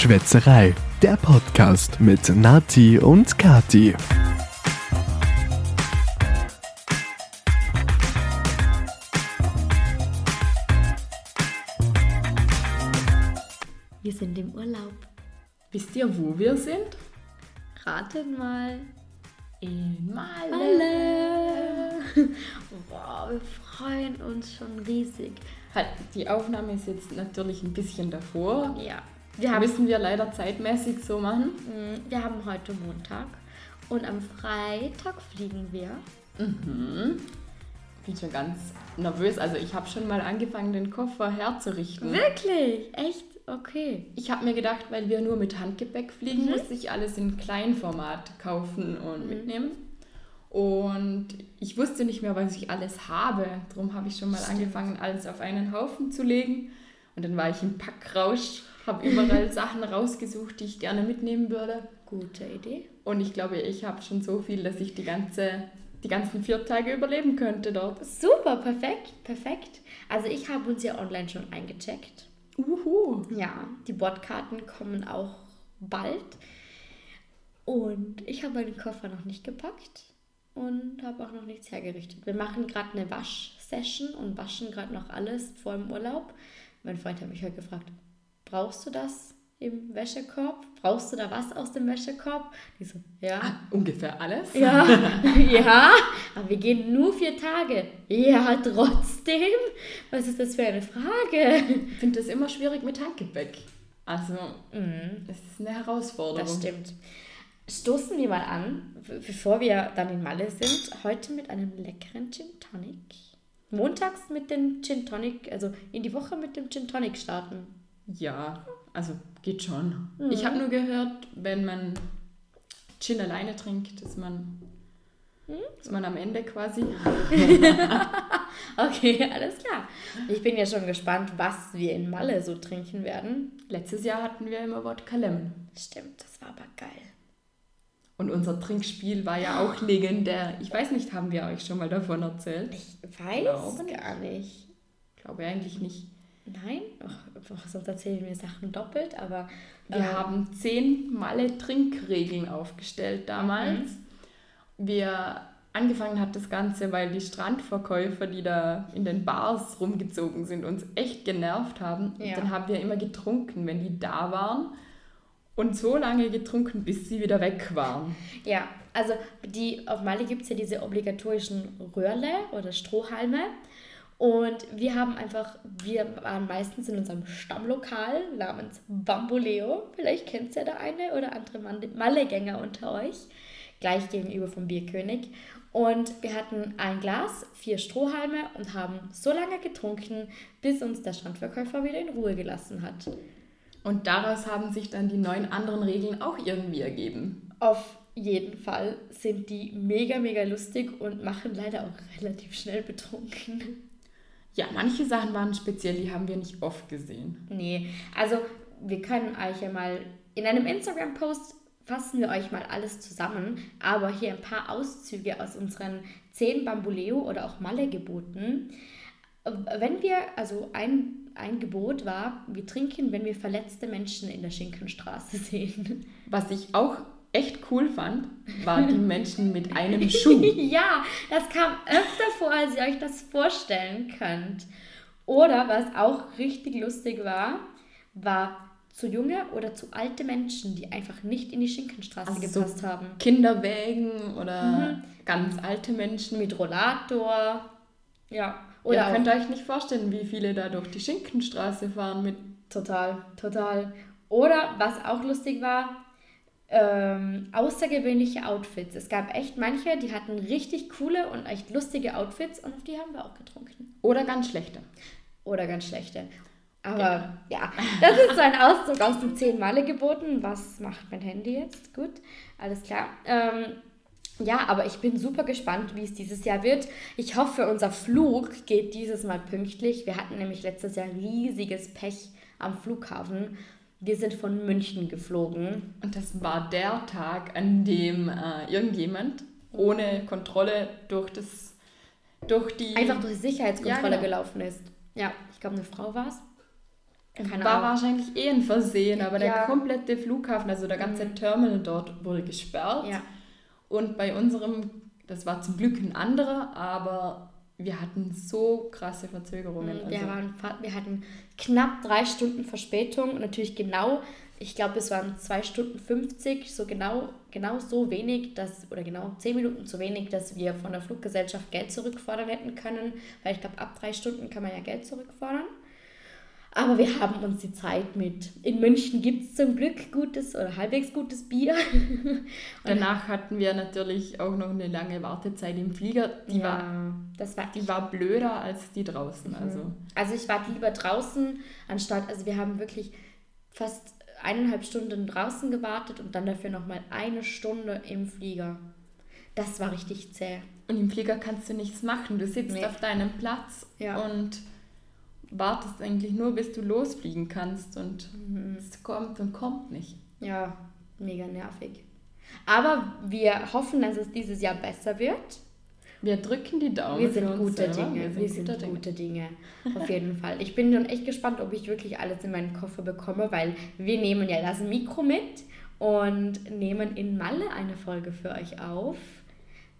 Schwätzerei, der Podcast mit Nati und Kati. Wir sind im Urlaub. Wisst ihr, wo wir sind? Ratet mal. In Malle. Alle. Wow, wir freuen uns schon riesig. Halt, die Aufnahme ist jetzt natürlich ein bisschen davor. Ja, wir haben, Müssen wir leider zeitmäßig so machen. mm, wir haben heute Montag und am Freitag fliegen wir. Bin schon ganz nervös. Also ich habe schon mal angefangen, den Koffer herzurichten. Wirklich? Echt? Okay. Ich habe mir gedacht, weil wir nur mit Handgepäck fliegen, Mhm. muss ich alles in Kleinformat kaufen und mitnehmen. Und ich wusste nicht mehr, was ich alles habe. Darum habe ich schon mal angefangen, alles auf einen Haufen zu legen. Und dann war ich im Packrausch, habe überall Sachen rausgesucht, die ich gerne mitnehmen würde. Gute Idee. Und ich glaube, ich habe schon so viel, dass ich die, ganze, die ganzen vier Tage überleben könnte dort. Super, perfekt, perfekt. Also ich habe uns ja online schon eingecheckt. Uhu. Ja, die Bordkarten kommen auch bald. Und ich habe meinen Koffer noch nicht gepackt und habe auch noch nichts hergerichtet. Wir machen gerade eine Waschsession und waschen gerade noch alles vor dem Urlaub. Mein Freund hat mich heute gefragt, brauchst du das im Wäschekorb? Brauchst du da was aus dem Wäschekorb? Ich so, ja. Ah, ungefähr alles. Ja, ja, aber wir gehen nur vier Tage. Ja, trotzdem. Was ist das für eine Frage? Ich finde das immer schwierig mit Handgepäck. Also, es ist eine Herausforderung. Das stimmt. Stoßen wir mal an, bevor wir dann in Malle sind, heute mit einem leckeren Gin Tonic. Montags mit dem Gin Tonic, also in die Woche mit dem Gin Tonic starten. Ja, also geht schon. Ich habe nur gehört, wenn man Gin alleine trinkt, ist man, ist man am Ende quasi. Okay, alles klar. Ich bin ja schon gespannt, was wir in Malle so trinken werden. Letztes Jahr hatten wir immer Wodka Lemon. Stimmt, das war aber geil. Und unser Trinkspiel war ja auch legendär. Ich weiß nicht, haben wir euch schon mal davon erzählt? Ich weiß Glaube nicht. gar nicht. Ich glaube eigentlich nicht. Nein? Ach, sonst erzählen wir Sachen doppelt, aber Wir äh, haben zehn Malle Trinkregeln aufgestellt damals. Wir angefangen hat das Ganze, weil die Strandverkäufer, die da in den Bars rumgezogen sind, uns echt genervt haben. Ja. Und dann haben wir immer getrunken, wenn die da waren. Und so lange getrunken, bis sie wieder weg waren. Ja, also die, auf Mali gibt es ja diese obligatorischen Röhrle oder Strohhalme. Und wir haben einfach, wir waren meistens in unserem Stammlokal namens Bamboleo. Vielleicht kennt ja der eine oder andere Mallegänger unter euch. Gleich gegenüber vom Bierkönig. Und wir hatten ein Glas, vier Strohhalme und haben so lange getrunken, bis uns der Strandverkäufer wieder in Ruhe gelassen hat. Und daraus haben sich dann die neun anderen Regeln auch irgendwie ergeben. Auf jeden Fall sind die mega, mega lustig und machen leider auch relativ schnell betrunken. Ja, manche Sachen waren speziell, die haben wir nicht oft gesehen. Nee, also wir können euch ja mal in einem Instagram-Post fassen wir euch mal alles zusammen, aber hier ein paar Auszüge aus unseren 10 Bamboleo oder auch Malle-Geboten. Wenn wir, also ein, ein Gebot war, wir trinken, wenn wir verletzte Menschen in der Schinkenstraße sehen. Was ich auch echt cool fand, war die Menschen mit einem Schuh. Ja, das kam öfter vor, als ihr euch das vorstellen könnt. Oder was auch richtig lustig war, war zu junge oder zu alte Menschen, die einfach nicht in die Schinkenstraße Also so gepasst haben. Kinderwägen oder ganz alte Menschen. Mit Rollator. Ja. Oder Ihr könnt euch nicht vorstellen, wie viele da durch die Schinkenstraße fahren mit. Total, total. Oder was auch lustig war, ähm, außergewöhnliche Outfits. Es gab echt manche, die hatten richtig coole und echt lustige Outfits und auf die haben wir auch getrunken. Oder ganz schlechte. Oder ganz schlechte. Aber ja, das ist so ein Auszug aus den zehn Male geboten. Was macht mein Handy jetzt? Gut, alles klar. Ähm, ja, aber ich bin super gespannt, wie es dieses Jahr wird. Ich hoffe, unser Flug geht dieses Mal pünktlich. Wir hatten nämlich letztes Jahr riesiges Pech am Flughafen. Wir sind von München geflogen. Und das war der Tag, an dem äh, irgendjemand ohne Kontrolle durch das durch die Einfach durch die Sicherheitskontrolle Ja, genau. gelaufen ist. Ja, ich glaube, eine Frau war es. Keine war Ahnung. wahrscheinlich eh ein Versehen, aber ja. der komplette Flughafen, also der ganze mhm. Terminal dort wurde gesperrt. Ja. Und bei unserem, das war zum Glück ein anderer, aber wir hatten so krasse Verzögerungen. Mhm, wir, also. waren, wir hatten knapp drei Stunden Verspätung und natürlich genau, ich glaube, es waren zwei Stunden 50, so genau, genau so wenig, dass, oder genau zehn Minuten zu wenig, dass wir von der Fluggesellschaft Geld zurückfordern hätten können, weil ich glaube, ab drei Stunden kann man ja Geld zurückfordern. Aber wir haben uns die Zeit mit. In München gibt es zum Glück gutes oder halbwegs gutes Bier. Danach hatten wir natürlich auch noch eine lange Wartezeit im Flieger. Die, ja, war, das war, die war blöder als die draußen. Mhm. Also. also ich war lieber draußen, anstatt, also wir haben wirklich fast eineinhalb Stunden draußen gewartet und dann dafür nochmal eine Stunde im Flieger. Das war richtig zäh. Und im Flieger kannst du nichts machen. Du sitzt nee. auf deinem Platz ja. und wartest eigentlich nur, bis du losfliegen kannst und mhm. es kommt und kommt nicht. Ja, mega nervig. Aber wir hoffen, dass es dieses Jahr besser wird. Wir drücken die Daumen. Wir sind gute Dinge. Wir sind, wir sind gute, gute Dinge. Auf jeden Fall. Ich bin schon echt gespannt, ob ich wirklich alles in meinen Koffer bekomme, weil wir nehmen ja das Mikro mit und nehmen in Malle eine Folge für euch auf.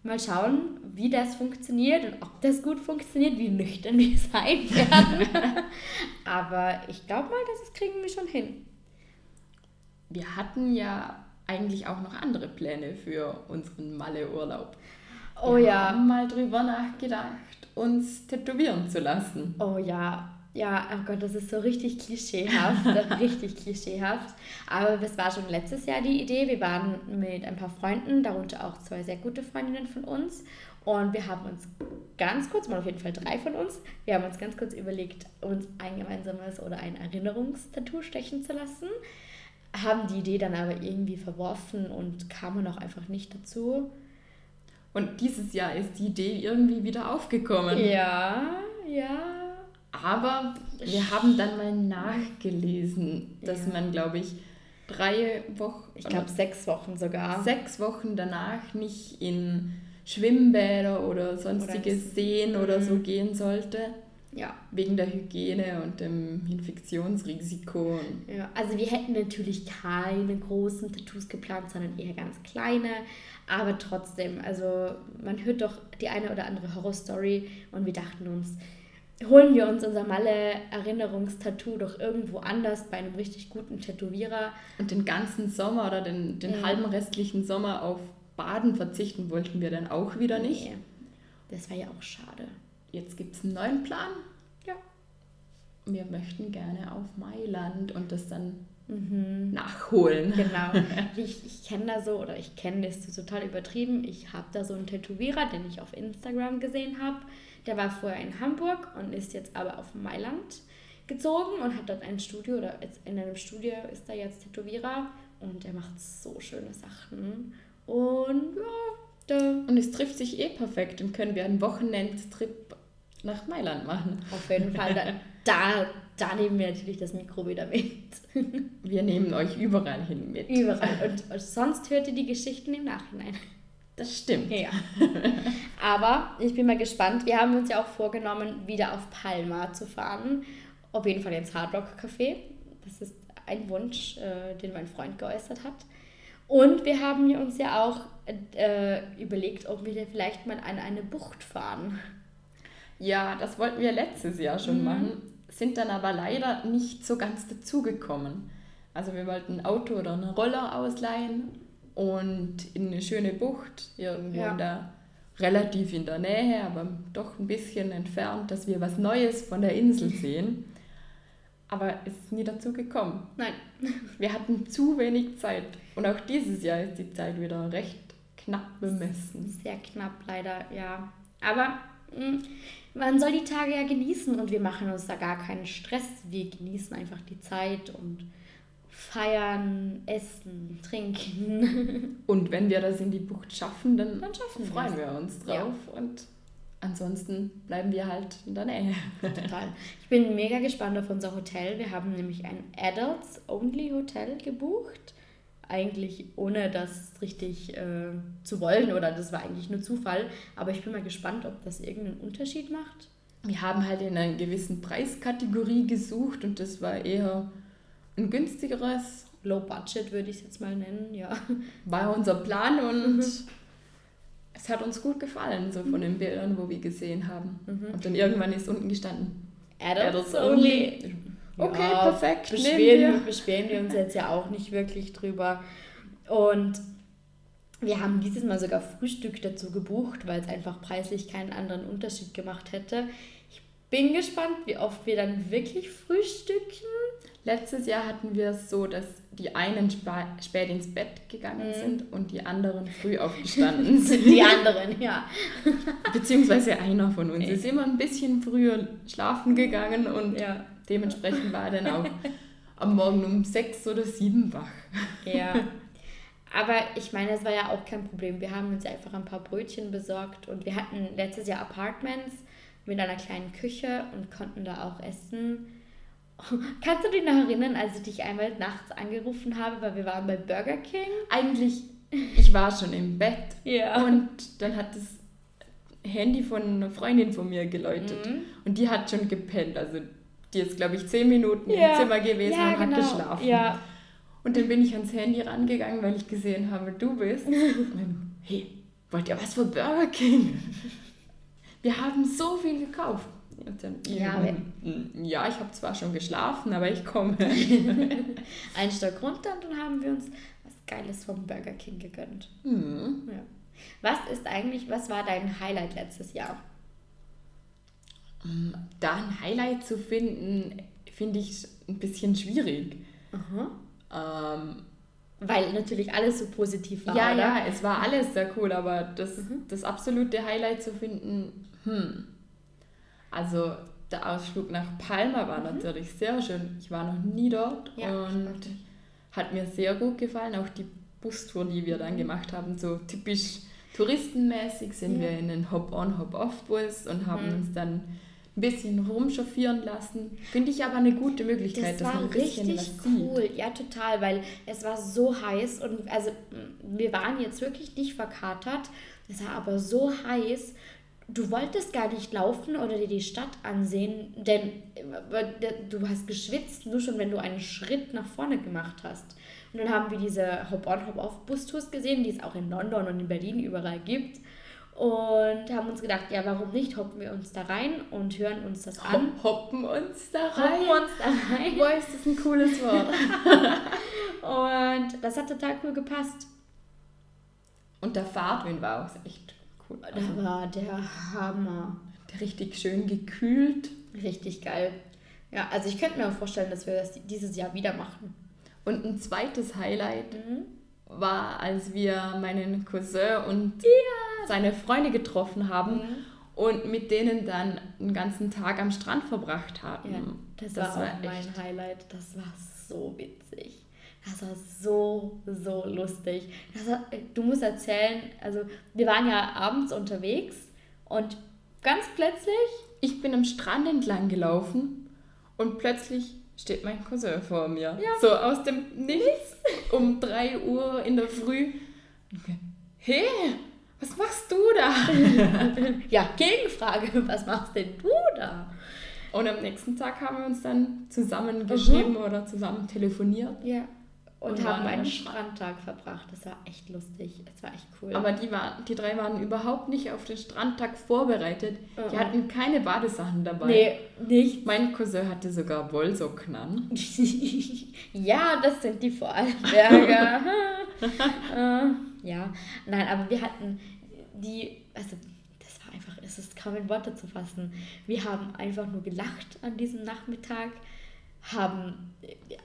Mal schauen, wie das funktioniert und ob das gut funktioniert, wie nüchtern wir sein werden. Aber ich glaube mal, das kriegen wir schon hin. Wir hatten ja eigentlich auch noch andere Pläne für unseren Malle-Urlaub. Oh wir ja. haben mal drüber nachgedacht, uns tätowieren zu lassen. Oh ja, ja, oh Gott, das ist so richtig klischeehaft, richtig klischeehaft. Aber das war schon letztes Jahr die Idee. Wir waren mit ein paar Freunden, darunter auch zwei sehr gute Freundinnen von uns. Und wir haben uns ganz kurz, mal auf jeden Fall drei von uns, wir haben uns ganz kurz überlegt, uns ein gemeinsames oder ein Erinnerungstattoo stechen zu lassen. Haben die Idee dann aber irgendwie verworfen und kamen auch einfach nicht dazu. Und dieses Jahr ist die Idee irgendwie wieder aufgekommen. Ja, ja, aber wir haben dann mal nachgelesen, dass ja. man, glaube ich, drei Wochen, ich glaube sechs Wochen sogar, sechs Wochen danach nicht in Schwimmbäder oder sonstige oder Seen oder so mhm. gehen sollte. Ja. Wegen der Hygiene und dem Infektionsrisiko. Ja, also wir hätten natürlich keine großen Tattoos geplant, sondern eher ganz kleine. Aber trotzdem, also man hört doch die eine oder andere Horrorstory und wir dachten uns, holen wir uns unser Malle-Erinnerungstattoo doch irgendwo anders bei einem richtig guten Tätowierer. Und den ganzen Sommer oder den, den ja. halben restlichen Sommer auf Baden verzichten wollten wir dann auch wieder nicht. Nee, das war ja auch schade. Jetzt gibt es einen neuen Plan. Wir möchten gerne auf Mailand und das dann mhm. nachholen. Genau. Ich, ich kenne da so, oder ich kenne das total übertrieben. Ich habe da so einen Tätowierer, den ich auf Instagram gesehen habe der war vorher in Hamburg und ist jetzt aber auf Mailand gezogen und hat dort ein Studio oder in einem Studio ist er jetzt Tätowierer und er macht so schöne Sachen. Und ja, da. Und es trifft sich eh perfekt und können wir einen Wochenendtrip nach Mailand machen. Auf jeden Fall. Da, da, da nehmen wir natürlich das Mikro wieder mit. Wir nehmen euch überall hin mit. Überall. Und sonst hört ihr die Geschichten im Nachhinein. Das stimmt. Ja. Aber ich bin mal gespannt. Wir haben uns ja auch vorgenommen, wieder auf Palma zu fahren. Auf jeden Fall ins Hard Rock Café. Das ist ein Wunsch, äh, den mein Freund geäußert hat. Und wir haben uns ja auch äh, überlegt, ob wir vielleicht mal an eine Bucht fahren. Ja, das wollten wir letztes Jahr schon mhm. machen, sind dann aber leider nicht so ganz dazugekommen. Also wir wollten ein Auto oder einen Roller ausleihen und in eine schöne Bucht, irgendwo ja. der, relativ in der Nähe, aber doch ein bisschen entfernt, dass wir was Neues von der Insel sehen. Aber es ist nie dazu gekommen. Nein. Wir hatten zu wenig Zeit. Und auch dieses Jahr ist die Zeit wieder recht knapp bemessen. Sehr knapp, leider, ja. Aber hm, man soll die Tage ja genießen und wir machen uns da gar keinen Stress. Wir genießen einfach die Zeit und feiern, essen, trinken. Und wenn wir das in die Bucht schaffen, dann, dann schaffen freuen wir uns drauf. Ja. Und ansonsten bleiben wir halt in der Nähe. Total. Ich bin mega gespannt auf unser Hotel. Wir haben nämlich ein Adults-Only-Hotel gebucht. Eigentlich ohne das richtig äh, zu wollen oder das war eigentlich nur Zufall. Aber ich bin mal gespannt, ob das irgendeinen Unterschied macht. wir haben halt in einer gewissen Preiskategorie gesucht und das war eher ein günstigeres. Low Budget würde ich es jetzt mal nennen, ja. War unser Plan und mhm. es hat uns gut gefallen, so von den Bildern, wo wir gesehen haben. Mhm. Und dann irgendwann ist unten gestanden. Adults, Adults only. only. Okay, ja, perfekt. Beschweren wir. beschweren wir uns jetzt ja auch nicht wirklich drüber. Und wir haben dieses Mal sogar Frühstück dazu gebucht, weil es einfach preislich keinen anderen Unterschied gemacht hätte. Ich bin gespannt, wie oft wir dann wirklich frühstücken. Letztes Jahr hatten wir es so, dass die einen spät ins Bett gegangen mhm. sind und die anderen früh aufgestanden sind. die anderen, ja. Beziehungsweise einer von uns okay. ist immer ein bisschen früher schlafen gegangen und ja. Dementsprechend war er dann auch am Morgen um sechs oder sieben wach. Ja. Aber ich meine, es war ja auch kein Problem. Wir haben uns einfach ein paar Brötchen besorgt und wir hatten letztes Jahr Apartments mit einer kleinen Küche und konnten da auch essen. Kannst du dich noch erinnern, als ich dich einmal nachts angerufen habe, weil wir waren bei Burger King? Eigentlich, ich war schon im Bett ja. und dann hat das Handy von einer Freundin von mir geläutet mhm. und die hat schon gepennt. Also die ist, glaube ich, zehn Minuten ja. im Zimmer gewesen ja, und hat genau. geschlafen. Ja. Und dann bin ich ans Handy rangegangen, weil ich gesehen habe, du bist. Und hey, wollt ihr was für Burger King? Wir haben so viel gekauft. Und dann, ja, ja, ich habe zwar schon geschlafen, aber ich komme. Ein Stock runter und dann haben wir uns was Geiles vom Burger King gegönnt. Mhm. Ja. Was ist eigentlich, was war dein Highlight letztes Jahr? Mm, da ein Highlight zu finden, finde ich ein bisschen schwierig. Ähm, Weil natürlich alles so positiv war. Ja, oder? ja, es war alles sehr cool, aber das, mhm. das absolute Highlight zu finden, hm. Also der Ausflug nach Palma war mhm. natürlich sehr schön. Ich war noch nie dort ja, und hat mir sehr gut gefallen. Auch die Bustour, die wir dann mhm. gemacht haben, so typisch touristenmäßig sind ja. wir in einen Hop-on, Hop-off-Bus und haben mhm. uns dann ein bisschen rumchauffieren lassen. Finde ich aber eine gute Möglichkeit, das dass man ein bisschen was cool. Sieht. Ja, total, weil es war so heiß und also wir waren jetzt wirklich nicht verkatert. Es war aber so heiß. Du wolltest gar nicht laufen oder dir die Stadt ansehen, denn äh, du hast geschwitzt, nur schon wenn du einen Schritt nach vorne gemacht hast. Und dann haben wir diese Hop-on, Hop-off-Bustours gesehen, die es auch in London und in Berlin überall gibt und haben uns gedacht, ja, warum nicht? Hoppen wir uns da rein und hören uns das an. Hoppen uns da rein? Hoppen uns da rein. Boah, ist das ein cooles Wort. und das hat total cool gepasst. Und der Fahrtwind war auch echt cool. Da war der Hammer. Der richtig schön gekühlt. Richtig geil. Ja, also ich könnte mir auch vorstellen, dass wir das dieses Jahr wieder machen. Und ein zweites Highlight mhm. war, als wir meinen Cousin und ja seine Freunde getroffen haben mhm. und mit denen dann einen ganzen Tag am Strand verbracht haben. Ja, das, das, war, war auch mein Highlight. Das war so witzig. Das war so, so lustig. War, du musst erzählen, also wir waren ja abends unterwegs und ganz plötzlich. Ich bin am Strand entlang gelaufen und plötzlich steht mein Cousin vor mir. Ja. So aus dem Nichts um 3 Uhr in der Früh. Hey, was machst du da? ja, Gegenfrage, was machst denn du da? Und am nächsten Tag haben wir uns dann zusammen geschrieben mhm. oder zusammen telefoniert. Ja. Und, und haben einen Strandtag verbracht. Das war echt lustig. Es war echt cool. Aber die, waren, die drei waren überhaupt nicht auf den Strandtag vorbereitet. Mhm. Die hatten keine Badesachen dabei. Nee, nicht. Mein Cousin hatte sogar Wollsocken an. ja, das sind die Vorarlberger. äh. Ja, nein, aber wir hatten die, also das war einfach, es ist kaum in Worte zu fassen. Wir haben einfach nur gelacht an diesem Nachmittag. Haben,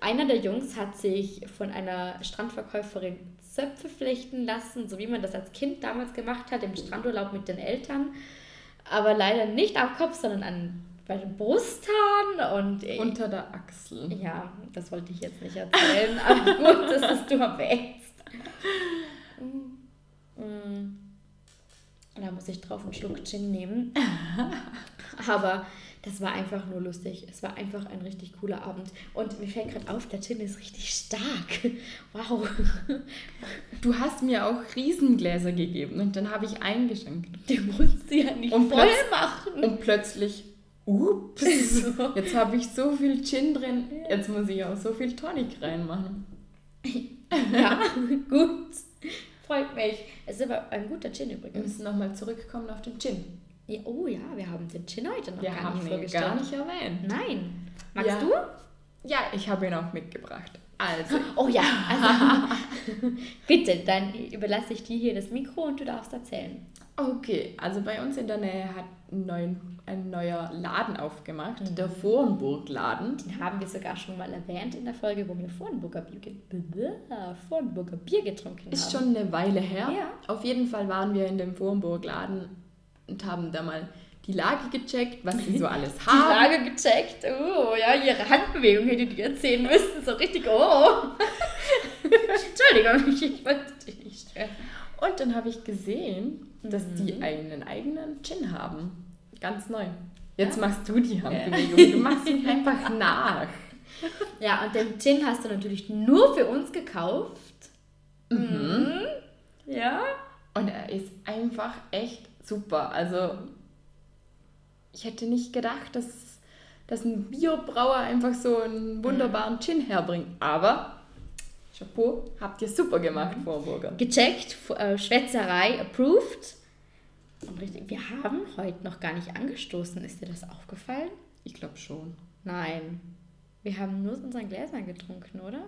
einer der Jungs hat sich von einer Strandverkäuferin Zöpfe flechten lassen, so wie man das als Kind damals gemacht hat, im Strandurlaub mit den Eltern. Aber leider nicht am Kopf, sondern an bei den Brusthahn und unter der Achsel. Ja, das wollte ich jetzt nicht erzählen, aber gut, dass es du erwähnst. Da muss ich drauf einen Schluck Gin nehmen. Aber das war einfach nur lustig. Es war einfach ein richtig cooler Abend. Und mir fällt gerade auf, der Gin ist richtig stark. Wow. Du hast mir auch Riesengläser gegeben und dann habe ich eingeschenkt. Du musst sie ja nicht und voll machen. Und plötzlich Ups, jetzt habe ich so viel Gin drin, jetzt muss ich auch so viel Tonic reinmachen. Ja, gut. Freut mich. Es ist aber ein guter Gin Wir übrigens. müssen nochmal zurückkommen auf den Gin. Ja, oh ja, wir haben den Gin heute noch Wir gar haben nicht vorgestellt. gar nicht erwähnt. Nein. Magst Ja. du? Ja, ich habe ihn auch mitgebracht. Also, Oh ja, also bitte, dann überlasse ich dir hier das Mikro und du darfst erzählen. okay, also bei uns in der Nähe hat ein, neuen, ein neuer Laden aufgemacht, der Vornburg-Laden. Den haben wir sogar schon mal erwähnt in der Folge, wo wir Vornburger Bier, Vornburger Bier getrunken Ist haben. schon eine Weile her. Ja. Auf jeden Fall waren wir in dem Vornburg-Laden und haben da mal die Lage gecheckt, was sie so alles die haben. Lage gecheckt. Oh, ja, ihre Handbewegung hättet ihr erzählen müssen. So richtig, oh. Entschuldigung, ich wollte dich nicht stören. Und dann habe ich gesehen, dass Mhm. die einen eigenen Gin haben. Ganz neu. Jetzt machst du die Ja. Handbewegung. Du machst ihn einfach nach. Ja, und den Gin hast du natürlich nur für uns gekauft. Mhm. Ja. Und er ist einfach echt super. Also, ich hätte nicht gedacht, dass, dass ein Biobrauer einfach so einen wunderbaren Gin herbringt. Aber, Chapeau, habt ihr super gemacht, Vorburger. Gecheckt, äh, Schwätzerei approved. Und richtig, wir haben heute noch gar nicht angestoßen. Ist dir das aufgefallen? Ich glaube schon. Nein. Wir haben nur aus unseren Gläsern getrunken, oder?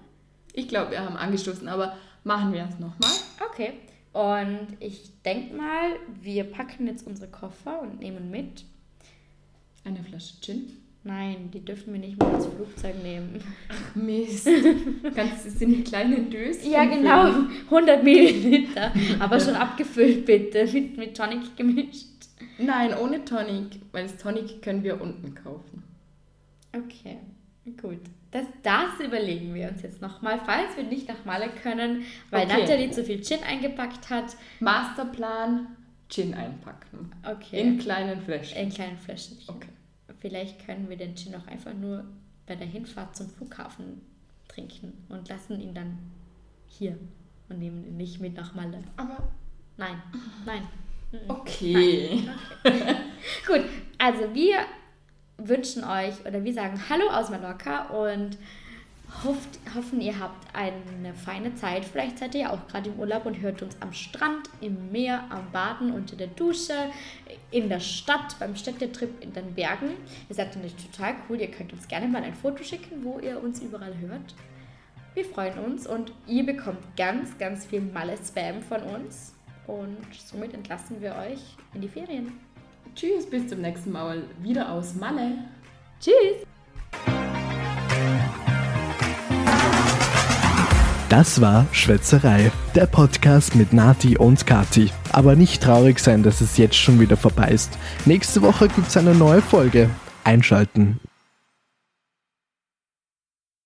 Ich glaube, wir haben angestoßen, aber machen wir es nochmal. Okay. Und ich denke mal, wir packen jetzt unsere Koffer und nehmen mit. Eine Flasche Gin. Nein, die dürfen wir nicht mit ins Flugzeug nehmen. Mist. Kannst du es in kleinen Döschen Ja, genau. füllen? 100 Milliliter. Aber schon abgefüllt, bitte. Mit, mit Tonic gemischt. Nein, ohne Tonic, weil das Tonic können wir unten kaufen. Okay, gut. Das, das überlegen wir uns jetzt nochmal, falls wir nicht nach Malle können, weil Okay. Natalie zu viel Gin eingepackt hat. Masterplan, Gin einpacken. Okay. In kleinen Fläschchen. In kleinen Fläschchen. Okay. Vielleicht können wir den Gin auch einfach nur bei der Hinfahrt zum Flughafen trinken und lassen ihn dann hier und nehmen ihn nicht mit nach Malle. Aber Nein, nein. Mhm. okay. Gut, also wir wünschen euch oder wir sagen Hallo aus Mallorca und hofft, hoffen, ihr habt eine feine Zeit. Vielleicht seid ihr ja auch gerade im Urlaub und hört uns am Strand, im Meer, am Baden, unter der Dusche, in der Stadt, beim Städtetrip in den Bergen. Ihr seid natürlich total cool. Ihr könnt uns gerne mal ein Foto schicken, wo ihr uns überall hört. Wir freuen uns und ihr bekommt ganz, ganz viel Malle-Spam von uns. Und somit entlassen wir euch in die Ferien. Tschüss, bis zum nächsten Mal. Wieder aus Malle. Tschüss! Das war Schwätzerei, der Podcast mit Nati und Kati. Aber nicht traurig sein, dass es jetzt schon wieder vorbei ist. Nächste Woche gibt's eine neue Folge. Einschalten.